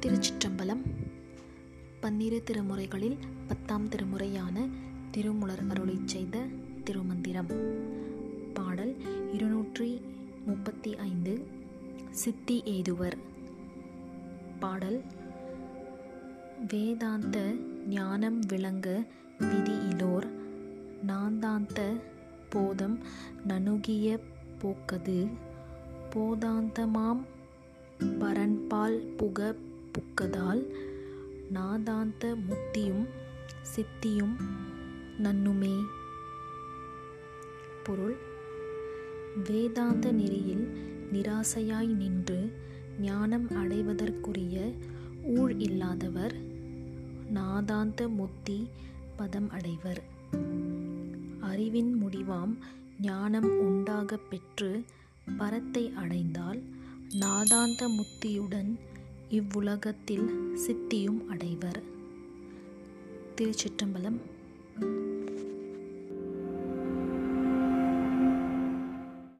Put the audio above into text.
திருச்சிற்றம்பலம். பன்னிரு திருமுறைகளில் பத்தாம் திருமுறையான திருமுலர் அருளை செய்த திருமந்திரம். பாடல் இருநூற்றி முப்பத்தி ஐந்து சித்தி ஏதுவர். பாடல் வேதாந்த ஞானம் விளங்க விதியிலோர் நாந்தாந்த போதம் நணுகிய போக்கது போதாந்தமாம் பரன்பால் புக புக்கதால் நாதாந்த முத்தியும் சித்தியும் நன்னுமே. பொருள் வேதாந்த நெறியில் நிராசையாய் நின்று ஞானம் அடைவதற்குரிய ஊழ் இல்லாதவர் நாதாந்த முத்தி பதம் அடைவர். அறிவின் முடிவாம் ஞானம் உண்டாகப் பெற்று பரத்தை அடைந்தால் நாதாந்த முத்தியுடன் இவ்வுலகத்தில் சித்தியும் அடைவர். திருச்சிற்றம்பலம்